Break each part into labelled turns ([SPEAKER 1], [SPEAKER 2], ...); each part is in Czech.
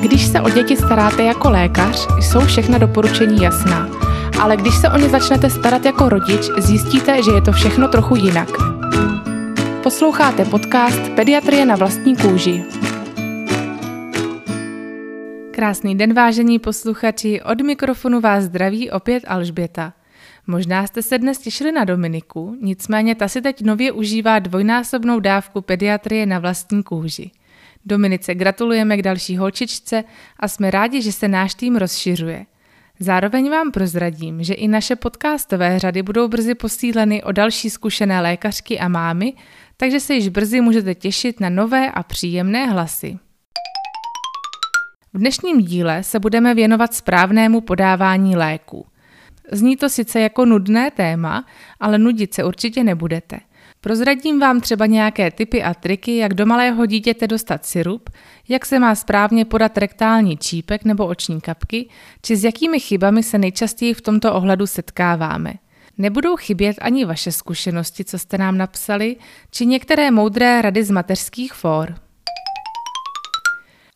[SPEAKER 1] Když se o děti staráte jako lékař, jsou všechna doporučení jasná. Ale když se o ně začnete starat jako rodič, zjistíte, že je to všechno trochu jinak. Posloucháte podcast Pediatrie na vlastní kůži. Krásný den, vážení posluchači, od mikrofonu vás zdraví opět Alžběta. Možná jste se dnes těšili na Dominiku, nicméně ta si teď nově užívá dvojnásobnou dávku pediatrie na vlastní kůži. Dominice gratulujeme k další holčičce a jsme rádi, že se náš tým rozšiřuje. Zároveň vám prozradím, že i naše podcastové řady budou brzy posíleny o další zkušené lékařky a mámy, takže se již brzy můžete těšit na nové a příjemné hlasy. V dnešním díle se budeme věnovat správnému podávání léků. Zní to sice jako nudné téma, ale nudit se určitě nebudete – Prozradím vám třeba nějaké typy a triky, jak do malého dítěte dostat syrup, jak se má správně podat rektální čípek nebo oční kapky, či s jakými chybami se nejčastěji v tomto ohledu setkáváme. Nebudou chybět ani vaše zkušenosti, co jste nám napsali, či některé moudré rady z mateřských fór.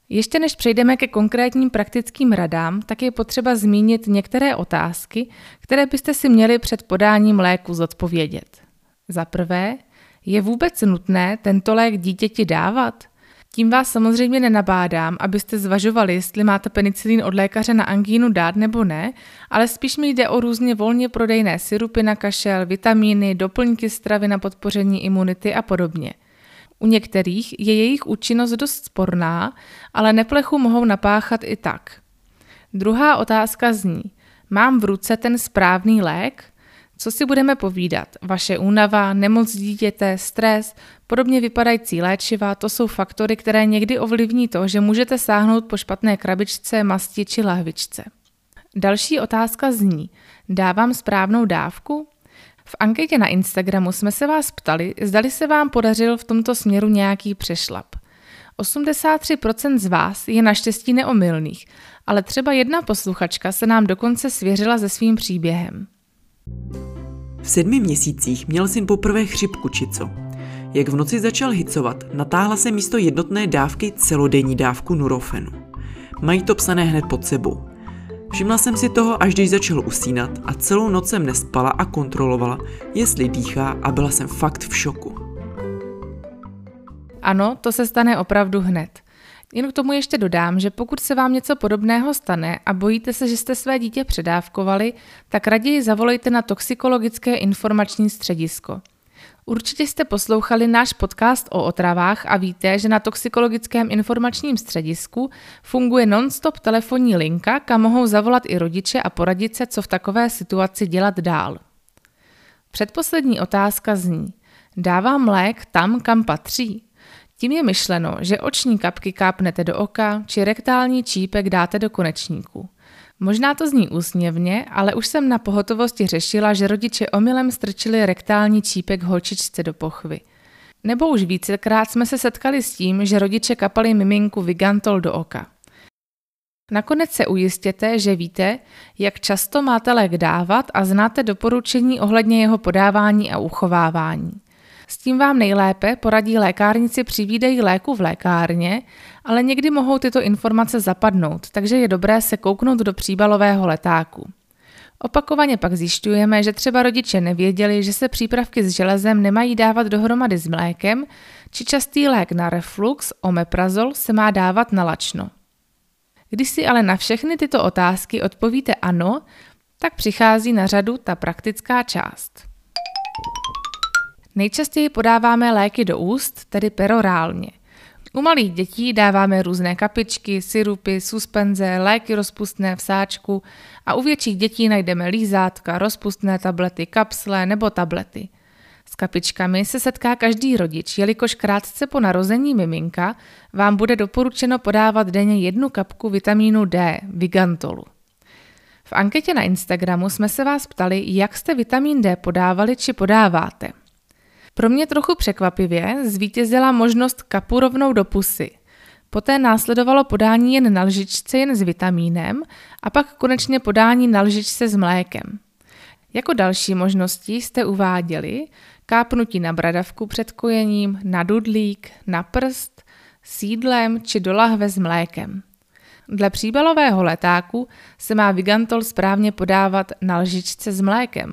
[SPEAKER 1] Ještě než přejdeme ke konkrétním praktickým radám, tak je potřeba zmínit některé otázky, které byste si měli před podáním léku zodpovědět. Za prvé, je vůbec nutné tento lék dítěti dávat? Tím vás samozřejmě nenabádám, abyste zvažovali, jestli máte penicilín od lékaře na angínu dát nebo ne, ale spíš mi jde o různě volně prodejné syrupy na kašel, vitamíny, doplňky stravy na podpoření imunity a podobně. U některých je jejich účinnost dost sporná, ale neplechu mohou napáchat i tak. Druhá otázka zní, mám v ruce ten správný lék? Co si budeme povídat? Vaše únava, nemoc dítěte, stres, podobně vypadající léčiva, to jsou faktory, které někdy ovlivní to, že můžete sáhnout po špatné krabičce, masti či lahvičce. Další otázka zní, dávám správnou dávku? V anketě na Instagramu jsme se vás ptali, zdali se vám podařil v tomto směru nějaký přešlap. 83% z vás je naštěstí neomylných, ale třeba jedna posluchačka se nám dokonce svěřila se svým příběhem.
[SPEAKER 2] V sedmi měsících měl syn poprvé chřipku či co. Jak v noci začal hicovat, natáhla se místo jednotné dávky celodenní dávku Nurofenu. Mají to psané hned pod sebou. Všimla jsem si toho, až když začal usínat a celou noc jsem nespala a kontrolovala, jestli dýchá a byla jsem fakt v šoku.
[SPEAKER 1] Ano, to se stane opravdu hned. Jen k tomu ještě dodám, že pokud se vám něco podobného stane a bojíte se, že jste své dítě předávkovali, tak raději zavolejte na toxikologické informační středisko. Určitě jste poslouchali náš podcast o otravách a víte, že na toxikologickém informačním středisku funguje non-stop telefonní linka, kam mohou zavolat i rodiče a poradit se, co v takové situaci dělat dál. Předposlední otázka zní, dávám lék tam, kam patří? Tím je myšleno, že oční kapky kápnete do oka či rektální čípek dáte do konečníku. Možná to zní úsměvně, ale už jsem na pohotovosti řešila, že rodiče omylem strčili rektální čípek holčičce do pochvy. Nebo už vícekrát jsme se setkali s tím, že rodiče kapali miminku Vigantol do oka. Nakonec se ujistěte, že víte, jak často máte lék dávat a znáte doporučení ohledně jeho podávání a uchovávání. S tím vám nejlépe poradí lékárnici při výdeji léku v lékárně, ale někdy mohou tyto informace zapadnout, takže je dobré se kouknout do příbalového letáku. Opakovaně pak zjišťujeme, že třeba rodiče nevěděli, že se přípravky s železem nemají dávat dohromady s mlékem, či častý lék na reflux, omeprazol, se má dávat na lačno. Když si ale na všechny tyto otázky odpovíte ano, tak přichází na řadu ta praktická část. Nejčastěji podáváme léky do úst, tedy perorálně. U malých dětí dáváme různé kapičky, syrupy, suspenze, léky rozpustné v sáčku a u větších dětí najdeme lízátka, rozpustné tablety, kapsle nebo tablety. S kapičkami se setká každý rodič, jelikož krátce po narození miminka vám bude doporučeno podávat denně jednu kapku vitamínu D, Vigantolu. V anketě na Instagramu jsme se vás ptali, jak jste vitamin D podávali či podáváte – pro mě trochu překvapivě zvítězila možnost kapu rovnou do pusy. Poté následovalo podání jen na lžičce jen s vitamínem a pak konečně podání na lžičce s mlékem. Jako další možnosti jste uváděli kápnutí na bradavku před kojením, na dudlík, na prst, sídlem či do lahve s mlékem. Dle příbalového letáku se má Vigantol správně podávat na lžičce s mlékem,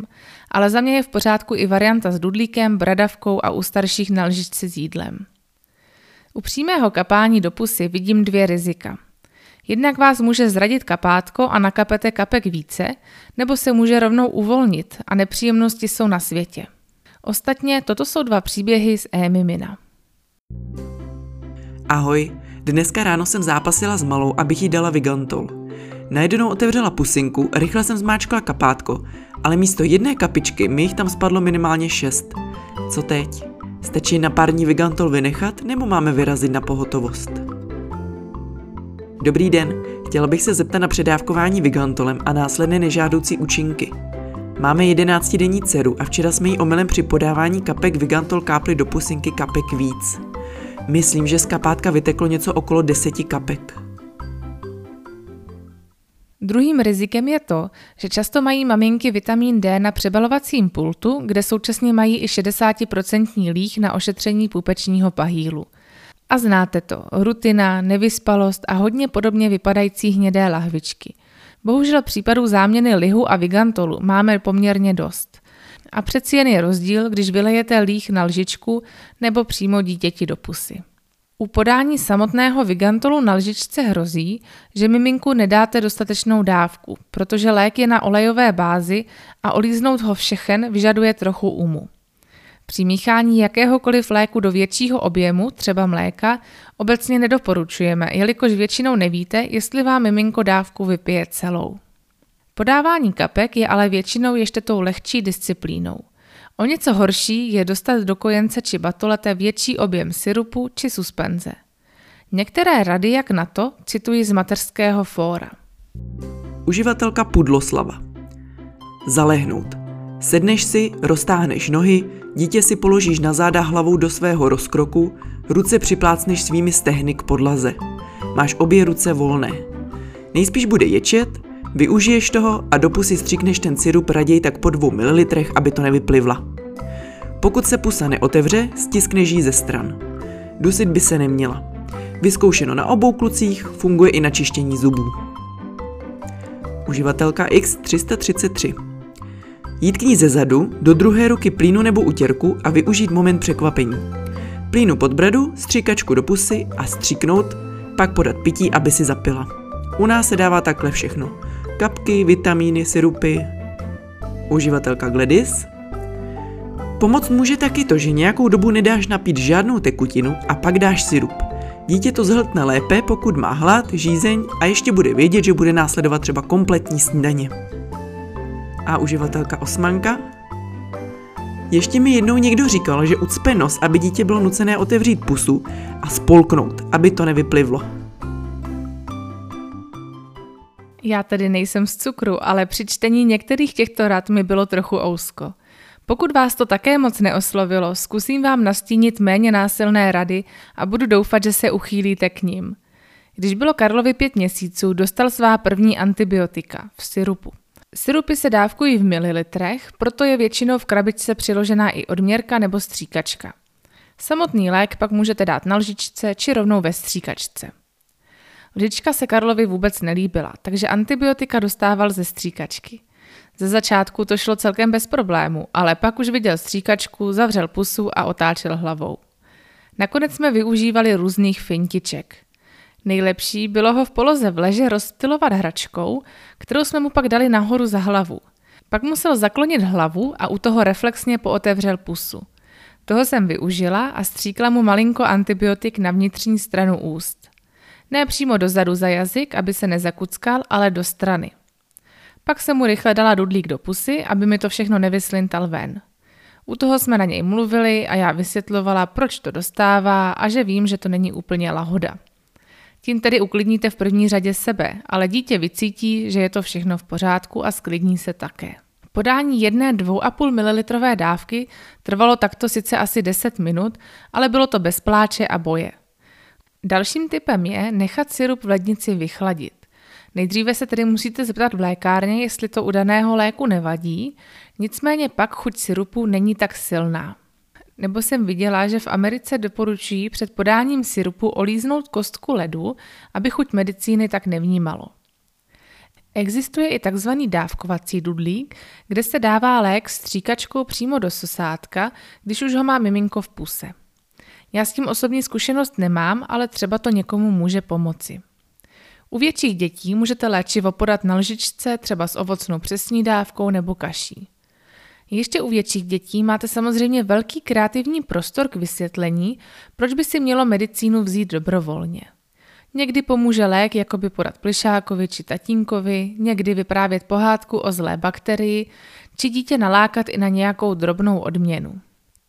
[SPEAKER 1] ale za mě je v pořádku i varianta s dudlíkem, bradavkou a u starších na lžičce s jídlem. U přímého kapání do pusy vidím dvě rizika. Jednak vás může zradit kapátko a nakapete kapek více, nebo se může rovnou uvolnit a nepříjemnosti jsou na světě. Ostatně toto jsou dva příběhy z E-Mimina.
[SPEAKER 2] Ahoj, dneska ráno jsem zápasila s malou, abych jí dala Vigantol. Najednou otevřela pusinku, rychle jsem zmáčkla kapátko, ale místo jedné kapičky mi jich tam spadlo minimálně šest. Co teď? Stačí na pár dní Vigantol vynechat, nebo máme vyrazit na pohotovost? Dobrý den, chtěla bych se zeptat na předávkování Vigantolem a následné nežádoucí účinky. Máme 11 denní dceru a včera jsme jí omylem při podávání kapek Vigantol kápli do pusinky kapek víc. Myslím, že z kapátka vyteklo něco okolo 10 kapek.
[SPEAKER 1] Druhým rizikem je to, že často mají maminky vitamin D na přebalovacím pultu, kde současně mají i 60% líh na ošetření pupečního pahýlu. A znáte to, rutina, nevyspalost a hodně podobně vypadající hnědé lahvičky. Bohužel případů záměny lihu a vigantolu máme poměrně dost. A přeci jen je rozdíl, když vylejete líh na lžičku nebo přímo dítěti do pusy. U podání samotného vigantolu na lžičce hrozí, že miminku nedáte dostatečnou dávku, protože lék je na olejové bázi a olíznout ho všechen vyžaduje trochu umu. Při míchání jakéhokoliv léku do většího objemu, třeba mléka, obecně nedoporučujeme, jelikož většinou nevíte, jestli vám miminko dávku vypije celou. Podávání kapek je ale většinou ještě tou lehčí disciplínou. O něco horší je dostat do kojence či batolete větší objem syrupu či suspenze. Některé rady, jak na to, cituji z mateřského fóra.
[SPEAKER 2] Uživatelka Pudloslava. Zalehnout. Sedneš si, roztáhneš nohy, dítě si položíš na záda hlavou do svého rozkroku, ruce připlácneš svými stehny k podlaze. Máš obě ruce volné. Nejspíš bude ječet, využiješ toho a do pusy stříkneš ten syrup raději tak po dvou mililitrech, aby to nevyplivla. Pokud se pusa neotevře, stiskneš ji ze stran. Dusit by se neměla. Vyzkoušeno na obou klucích, funguje i na čištění zubů. Uživatelka X333 Jít k ní ze zadu, do druhé ruky plínu nebo utěrku a využít moment překvapení. Plínu pod bradu, stříkačku do pusy a stříknout, pak podat pití, aby si zapila. U nás se dává takhle všechno. Kapky, vitamíny, syrupy. Uživatelka Gladys. Pomoc může taky to, že nějakou dobu nedáš napít žádnou tekutinu a pak dáš syrup. Dítě to zhltne lépe, pokud má hlad, žízeň a ještě bude vědět, že bude následovat třeba kompletní snídaně a uživatelka Osmanka. Ještě mi jednou někdo říkal, že ucpe nos, aby dítě bylo nucené otevřít pusu a spolknout, aby to nevyplivlo.
[SPEAKER 1] Já tedy nejsem z cukru, ale při čtení některých těchto rad mi bylo trochu ousko. Pokud vás to také moc neoslovilo, zkusím vám nastínit méně násilné rady a budu doufat, že se uchýlíte k ním. Když bylo Karlovi pět měsíců, dostal svá první antibiotika v syrupu. Syrupy se dávkují v mililitrech, proto je většinou v krabičce přiložená i odměrka nebo stříkačka. Samotný lék pak můžete dát na lžičce či rovnou ve stříkačce. Lžička se Karlovi vůbec nelíbila, takže antibiotika dostával ze stříkačky. Ze začátku to šlo celkem bez problému, ale pak už viděl stříkačku, zavřel pusu a otáčel hlavou. Nakonec jsme využívali různých fintiček. Nejlepší bylo ho v poloze v leže rozptilovat hračkou, kterou jsme mu pak dali nahoru za hlavu. Pak musel zaklonit hlavu a u toho reflexně pootevřel pusu. Toho jsem využila a stříkla mu malinko antibiotik na vnitřní stranu úst. Ne přímo dozadu za jazyk, aby se nezakuckal, ale do strany. Pak jsem mu rychle dala dudlík do pusy, aby mi to všechno nevyslintal ven. U toho jsme na něj mluvili a já vysvětlovala, proč to dostává a že vím, že to není úplně lahoda. Tím tedy uklidníte v první řadě sebe, ale dítě vycítí, že je to všechno v pořádku a sklidní se také. Podání jedné 2,5 ml dávky trvalo takto sice asi 10 minut, ale bylo to bez pláče a boje. Dalším typem je nechat sirup v lednici vychladit. Nejdříve se tedy musíte zeptat v lékárně, jestli to u daného léku nevadí, nicméně pak chuť sirupu není tak silná. nebo jsem viděla, že v Americe doporučují před podáním syrupu olíznout kostku ledu, aby chuť medicíny tak nevnímalo. Existuje i tzv. dávkovací dudlík, kde se dává lék stříkačkou přímo do sosátka, když už ho má miminko v puse. Já s tím osobní zkušenost nemám, ale třeba to někomu může pomoci. U větších dětí můžete léčivo podat na lžičce, třeba s ovocnou přesní dávkou nebo kaší. Ještě u větších dětí máte samozřejmě velký kreativní prostor k vysvětlení, proč by si mělo medicínu vzít dobrovolně. Někdy pomůže lék jakoby podat plišákovi či tatínkovi, někdy vyprávět pohádku o zlé bakterii, či dítě nalákat i na nějakou drobnou odměnu.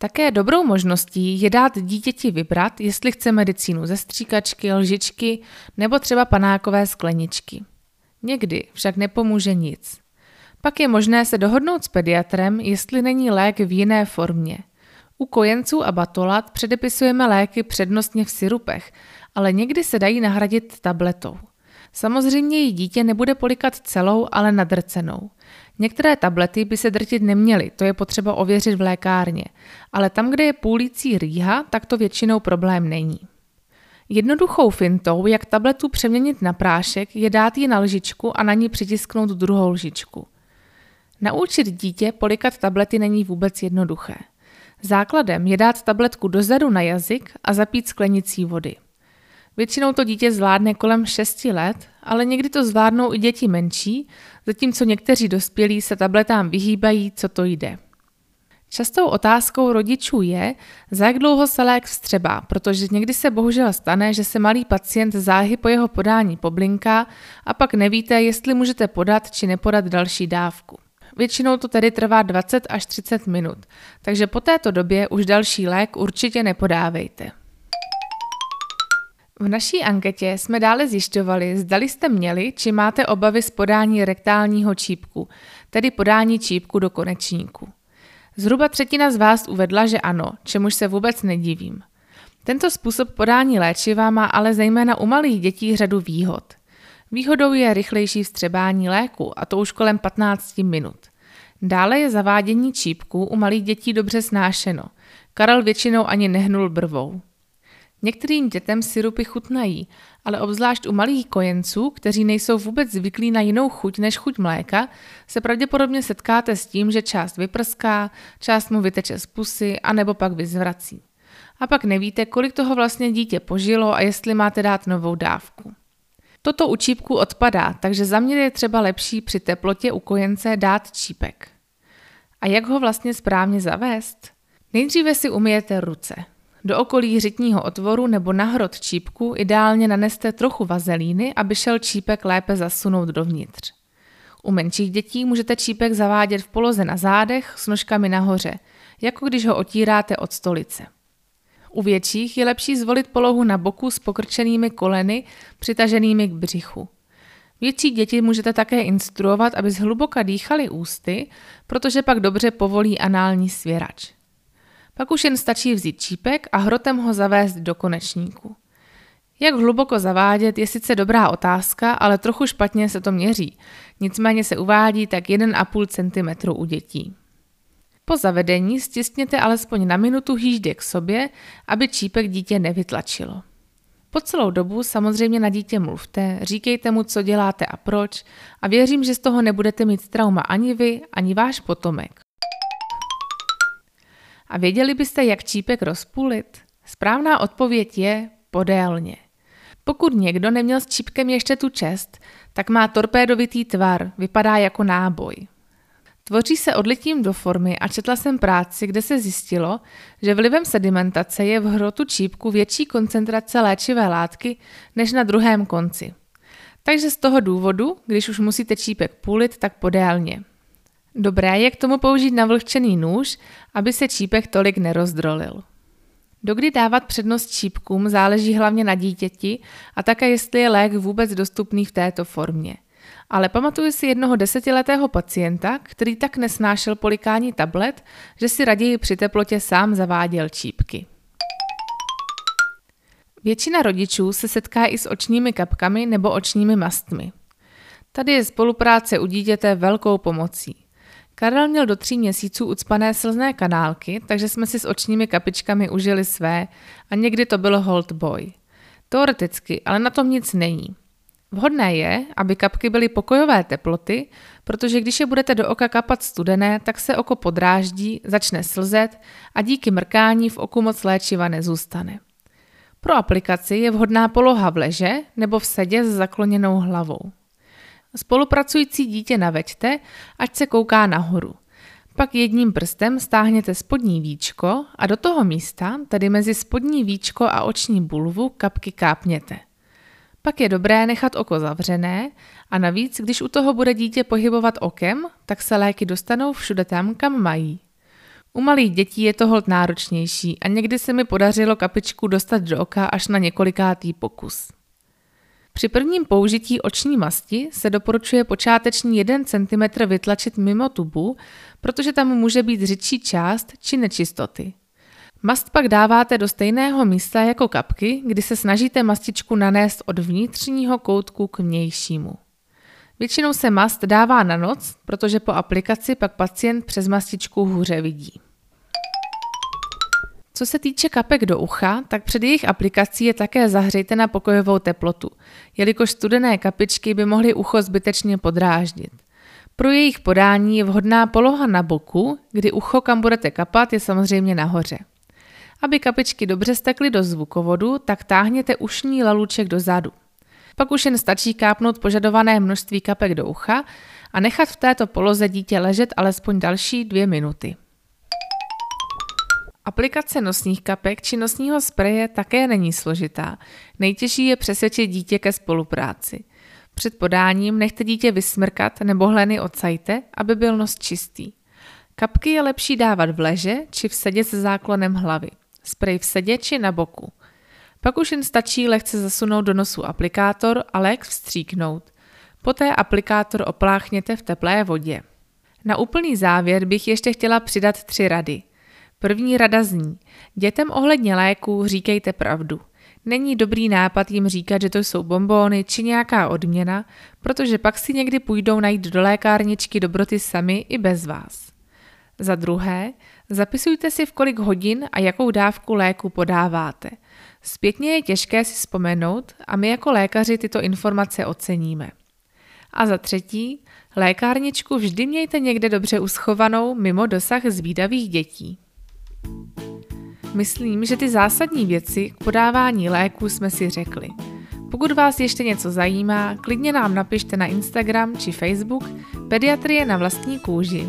[SPEAKER 1] Také dobrou možností je dát dítěti vybrat, jestli chce medicínu ze stříkačky, lžičky nebo třeba panákové skleničky. Někdy však nepomůže nic. Pak je možné se dohodnout s pediatrem, jestli není lék v jiné formě. U kojenců a batolat předepisujeme léky přednostně v syrupech, ale někdy se dají nahradit tabletou. Samozřejmě jí dítě nebude polikat celou, ale nadrcenou. Některé tablety by se drtit neměly, to je potřeba ověřit v lékárně, ale tam, kde je půlící rýha, tak to většinou problém není. Jednoduchou fintou, jak tabletu přeměnit na prášek, je dát ji na lžičku a na ní přitisknout druhou lžičku. Naučit dítě polikat tablety není vůbec jednoduché. Základem je dát tabletku dozadu na jazyk a zapít sklenicí vody. Většinou to dítě zvládne kolem 6 let, ale někdy to zvládnou i děti menší, zatímco někteří dospělí se tabletám vyhýbají, co to jde. Častou otázkou rodičů je, za jak dlouho se lék vstřebá, protože někdy se bohužel stane, že se malý pacient záhy po jeho podání poblinká a pak nevíte, jestli můžete podat či nepodat další dávku. Většinou to tedy trvá 20 až 30 minut, takže po této době už další lék určitě nepodávejte. V naší anketě jsme dále zjišťovali, zdali jste měli či máte obavy z podání rektálního čípku, tedy podání čípku do konečníku. Zhruba třetina z vás uvedla, že ano, čemuž se vůbec nedivím. Tento způsob podání léčiva má ale zejména u malých dětí řadu výhod. Výhodou je rychlejší vstřebání léku, a to už kolem 15 minut. Dále je zavádění čípků u malých dětí dobře snášeno. Karel většinou ani nehnul brvou. Některým dětem syrupy chutnají, ale obzvlášť u malých kojenců, kteří nejsou vůbec zvyklí na jinou chuť než chuť mléka, se pravděpodobně setkáte s tím, že část vyprská, část mu vyteče z pusy a nebo pak vyzvrací. A pak nevíte, kolik toho vlastně dítě požilo a jestli máte dát novou dávku. Toto u čípku odpadá, takže za mě je třeba lepší při teplotě u kojence dát čípek. A jak ho vlastně správně zavést? Nejdříve si umyjete ruce. Do okolí řitního otvoru nebo na hrot čípku ideálně naneste trochu vazelíny, aby šel čípek lépe zasunout dovnitř. U menších dětí můžete čípek zavádět v poloze na zádech s nožkami nahoře, jako když ho otíráte od stolice. U větších je lepší zvolit polohu na boku s pokrčenými koleny přitaženými k břichu. Větší děti můžete také instruovat, aby zhluboka dýchali ústy, protože pak dobře povolí anální svěrač. Pak už jen stačí vzít čípek a hrotem ho zavést do konečníku. Jak hluboko zavádět je sice dobrá otázka, ale trochu špatně se to měří. Nicméně se uvádí tak 1,5 cm u dětí. Po zavedení stiskněte alespoň na minutu hýždě k sobě, aby čípek dítě nevytlačilo. Po celou dobu samozřejmě na dítě mluvte, říkejte mu, co děláte a proč a věřím, že z toho nebudete mít trauma ani vy, ani váš potomek. A věděli byste, jak čípek rozpůlit? Správná odpověď je podélně. Pokud někdo neměl s čípkem ještě tu čest, tak má torpédovitý tvar, vypadá jako náboj. Tvoří se odlitím do formy a četla jsem práci, kde se zjistilo, že vlivem sedimentace je v hrotu čípku větší koncentrace léčivé látky než na druhém konci. Takže z toho důvodu, když už musíte čípek půlit, tak podélně. Dobré je k tomu použít navlhčený nůž, aby se čípek tolik nerozdrolil. Dokdy dávat přednost čípkům záleží hlavně na dítěti a také jestli je lék vůbec dostupný v této formě. Ale pamatuju si jednoho desetiletého pacienta, který tak nesnášel polikání tablet, že si raději při teplotě sám zaváděl čípky. Většina rodičů se setká i s očními kapkami nebo očními mastmi. Tady je spolupráce u dítěte velkou pomocí. Karel měl do tří měsíců ucpané slzné kanálky, takže jsme si s očními kapičkami užili své a někdy to bylo hold boy. Teoreticky, ale na tom nic není. Vhodné je, aby kapky byly pokojové teploty, protože když je budete do oka kapat studené, tak se oko podráždí, začne slzet a díky mrkání v oku moc léčiva nezůstane. Pro aplikaci je vhodná poloha v leže nebo v sedě s zakloněnou hlavou. Spolupracující dítě naveďte, ať se kouká nahoru. Pak jedním prstem stáhněte spodní víčko a do toho místa, tedy mezi spodní víčko a oční bulvu, kapky kápněte. Pak je dobré nechat oko zavřené a navíc, když u toho bude dítě pohybovat okem, tak se léky dostanou všude tam, kam mají. U malých dětí je to hold náročnější a někdy se mi podařilo kapičku dostat do oka až na několikátý pokus. Při prvním použití oční masti se doporučuje počáteční 1 cm vytlačit mimo tubu, protože tam může být řidší část či nečistoty. Mast pak dáváte do stejného místa jako kapky, kdy se snažíte mastičku nanést od vnitřního koutku k vnějšímu. Většinou se mast dává na noc, protože po aplikaci pak pacient přes mastičku hůře vidí. Co se týče kapek do ucha, tak před jejich aplikací je také zahřejte na pokojovou teplotu, jelikož studené kapičky by mohly ucho zbytečně podráždit. Pro jejich podání je vhodná poloha na boku, kdy ucho, kam budete kapat, je samozřejmě nahoře. Aby kapičky dobře stekly do zvukovodu, tak táhněte ušní laluček dozadu. Pak už jen stačí kápnout požadované množství kapek do ucha a nechat v této poloze dítě ležet alespoň další dvě minuty. Aplikace nosních kapek či nosního spreje také není složitá. Nejtěžší je přesvědčit dítě ke spolupráci. Před podáním nechte dítě vysmrkat nebo hleny odsajte, aby byl nos čistý. Kapky je lepší dávat v leže či v sedě se záklonem hlavy. Sprej v sedě či na boku. Pak už jen stačí lehce zasunout do nosu aplikátor a lék vstříknout. Poté aplikátor opláchněte v teplé vodě. Na úplný závěr bych ještě chtěla přidat tři rady – První rada zní, dětem ohledně léků říkejte pravdu. Není dobrý nápad jim říkat, že to jsou bombóny či nějaká odměna, protože pak si někdy půjdou najít do lékárničky dobroty sami i bez vás. Za druhé, zapisujte si v kolik hodin a jakou dávku léku podáváte. Zpětně je těžké si vzpomenout a my jako lékaři tyto informace oceníme. A za třetí, lékárničku vždy mějte někde dobře uschovanou mimo dosah zvídavých dětí. Myslím, že ty zásadní věci k podávání léků jsme si řekli. Pokud vás ještě něco zajímá, klidně nám napište na Instagram či Facebook Pediatrie na vlastní kůži.